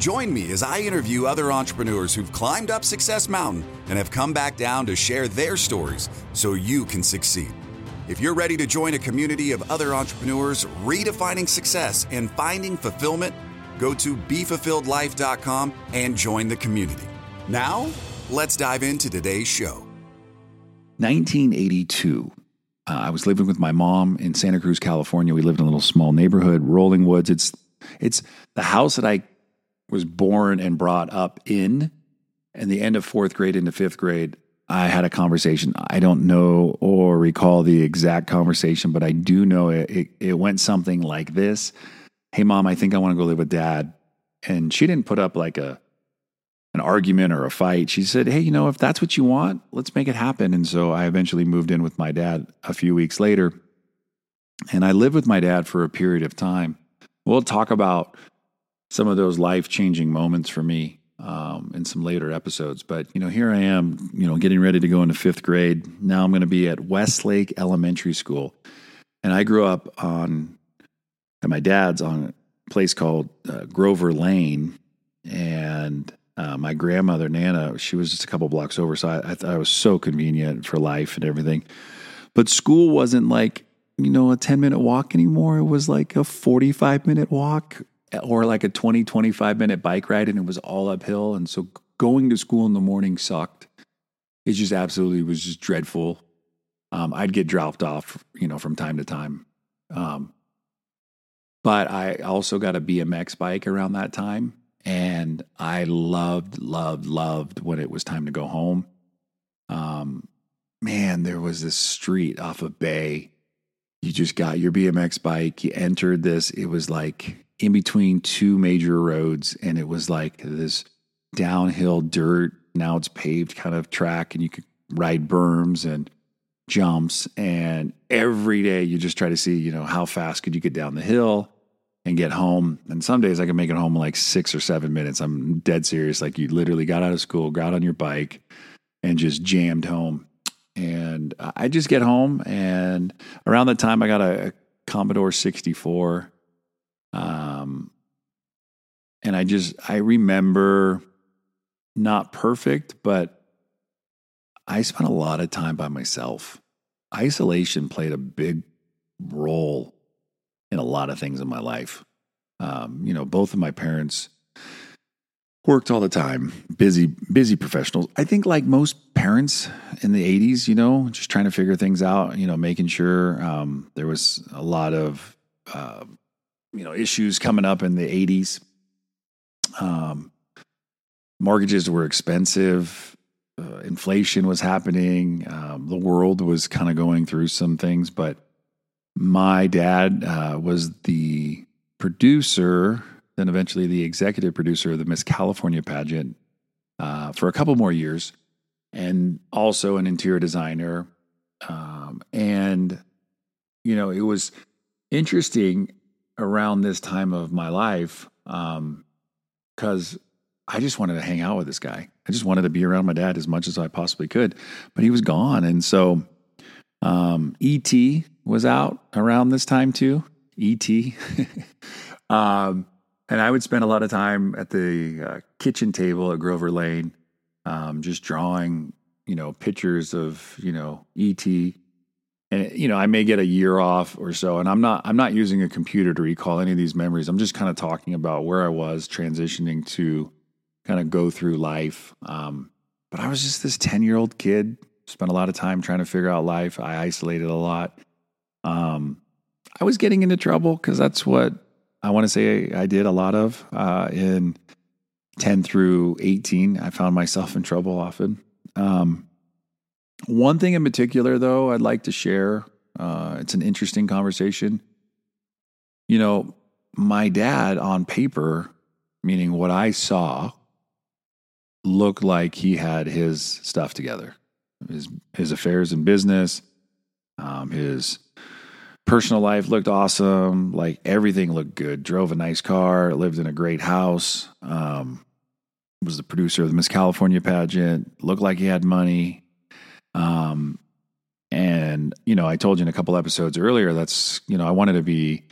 Join me as I interview other entrepreneurs who've climbed up Success Mountain and have come back down to share their stories so you can succeed. If you're ready to join a community of other entrepreneurs redefining success and finding fulfillment, go to BeFulfilledLife.com and join the community. Now, let's dive into today's show. 1982. Uh, I was living with my mom in Santa Cruz, California. We lived in a little small neighborhood, Rolling Woods. It's it's the house that I was born and brought up in. And the end of fourth grade into fifth grade, I had a conversation. I don't know or recall the exact conversation, but I do know it, it, it went something like this Hey, mom, I think I want to go live with dad. And she didn't put up like a, an argument or a fight. She said, Hey, you know, if that's what you want, let's make it happen. And so I eventually moved in with my dad a few weeks later. And I lived with my dad for a period of time. We'll talk about some of those life changing moments for me um, in some later episodes. But you know, here I am, you know, getting ready to go into fifth grade. Now I'm going to be at Westlake Elementary School, and I grew up on at my dad's on a place called uh, Grover Lane, and uh, my grandmother Nana, she was just a couple blocks over, so I, I thought it was so convenient for life and everything. But school wasn't like you know a 10 minute walk anymore it was like a 45 minute walk or like a 20, 25 minute bike ride and it was all uphill. And so going to school in the morning sucked. It just absolutely was just dreadful. Um, I'd get dropped off, you know, from time to time. Um, but I also got a BMX bike around that time. And I loved, loved, loved when it was time to go home. Um, man, there was this street off of Bay. You just got your BMX bike, you entered this. It was like in between two major roads, and it was like this downhill dirt. Now it's paved kind of track, and you could ride berms and jumps. And every day you just try to see, you know, how fast could you get down the hill and get home. And some days I can make it home in like six or seven minutes. I'm dead serious. Like you literally got out of school, got on your bike, and just jammed home. And I just get home, and around that time I got a, a Commodore 64 um, and I just, I remember not perfect, but I spent a lot of time by myself. Isolation played a big role in a lot of things in my life. Um, you know, both of my parents worked all the time, busy, busy professionals. I think, like most parents in the 80s, you know, just trying to figure things out, you know, making sure um, there was a lot of uh, you know issues coming up in the 80s um, mortgages were expensive. Uh, inflation was happening. Um, the world was kind of going through some things but my dad uh, was the producer then eventually the executive producer of the miss california pageant uh, for a couple more years and also an interior designer um, and you know it was interesting around this time of my life because um, I just wanted to hang out with this guy. I just wanted to be around my dad as much as I possibly could, but he was gone. And so um, E.T. was out around this time too. E.T. um, and I would spend a lot of time at the uh, kitchen table at Grover Lane, um, just drawing, you know, pictures of, you know, E.T and you know i may get a year off or so and i'm not i'm not using a computer to recall any of these memories. I'm just kind of talking about where i was transitioning to kind of go through life. Um, but i was just this 10 year old kid spent a lot of time trying to figure out life. I isolated a lot. Um, i was getting into trouble because that's what i want to say i did a lot of uh, in 10 through 18 i found myself in trouble often um, one thing in particular, though, I'd like to share. Uh, it's an interesting conversation. You know, my dad on paper, meaning what I saw, looked like he had his stuff together, his his affairs and business. Um, his personal life looked awesome. Like everything looked good. Drove a nice car, lived in a great house. Um, was the producer of the Miss California pageant. Looked like he had money. Um, and you know, I told you in a couple episodes earlier that's you know I wanted to be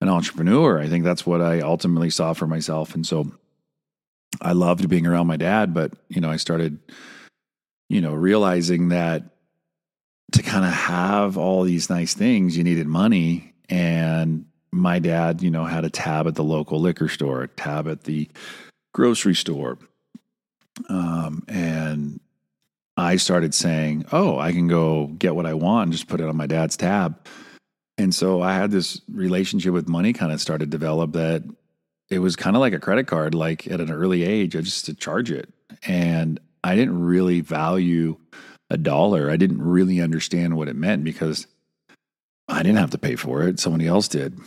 an entrepreneur. I think that's what I ultimately saw for myself, and so I loved being around my dad. But you know, I started you know realizing that to kind of have all these nice things, you needed money. And my dad, you know, had a tab at the local liquor store, a tab at the grocery store. Um, and I started saying, oh, I can go get what I want and just put it on my dad's tab. And so I had this relationship with money kind of started develop that it was kind of like a credit card, like at an early age, I just to charge it. And I didn't really value a dollar. I didn't really understand what it meant because I didn't have to pay for it. Somebody else did.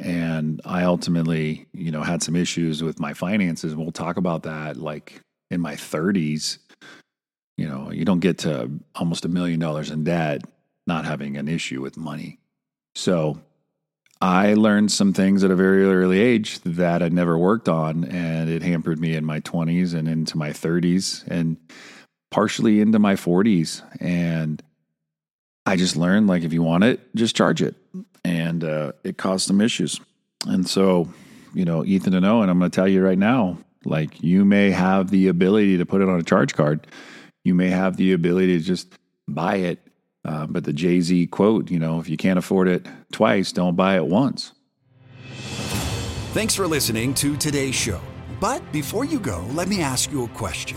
And I ultimately, you know, had some issues with my finances. We'll talk about that like in my 30s. You know, you don't get to almost a million dollars in debt not having an issue with money. So I learned some things at a very early age that I'd never worked on, and it hampered me in my 20s and into my 30s. And partially into my 40s. And I just learned like if you want it, just charge it. And uh, it caused some issues. And so, you know, Ethan and Owen, I'm going to tell you right now, like you may have the ability to put it on a charge card. You may have the ability to just buy it. Uh, but the Jay Z quote, you know, if you can't afford it twice, don't buy it once. Thanks for listening to today's show. But before you go, let me ask you a question.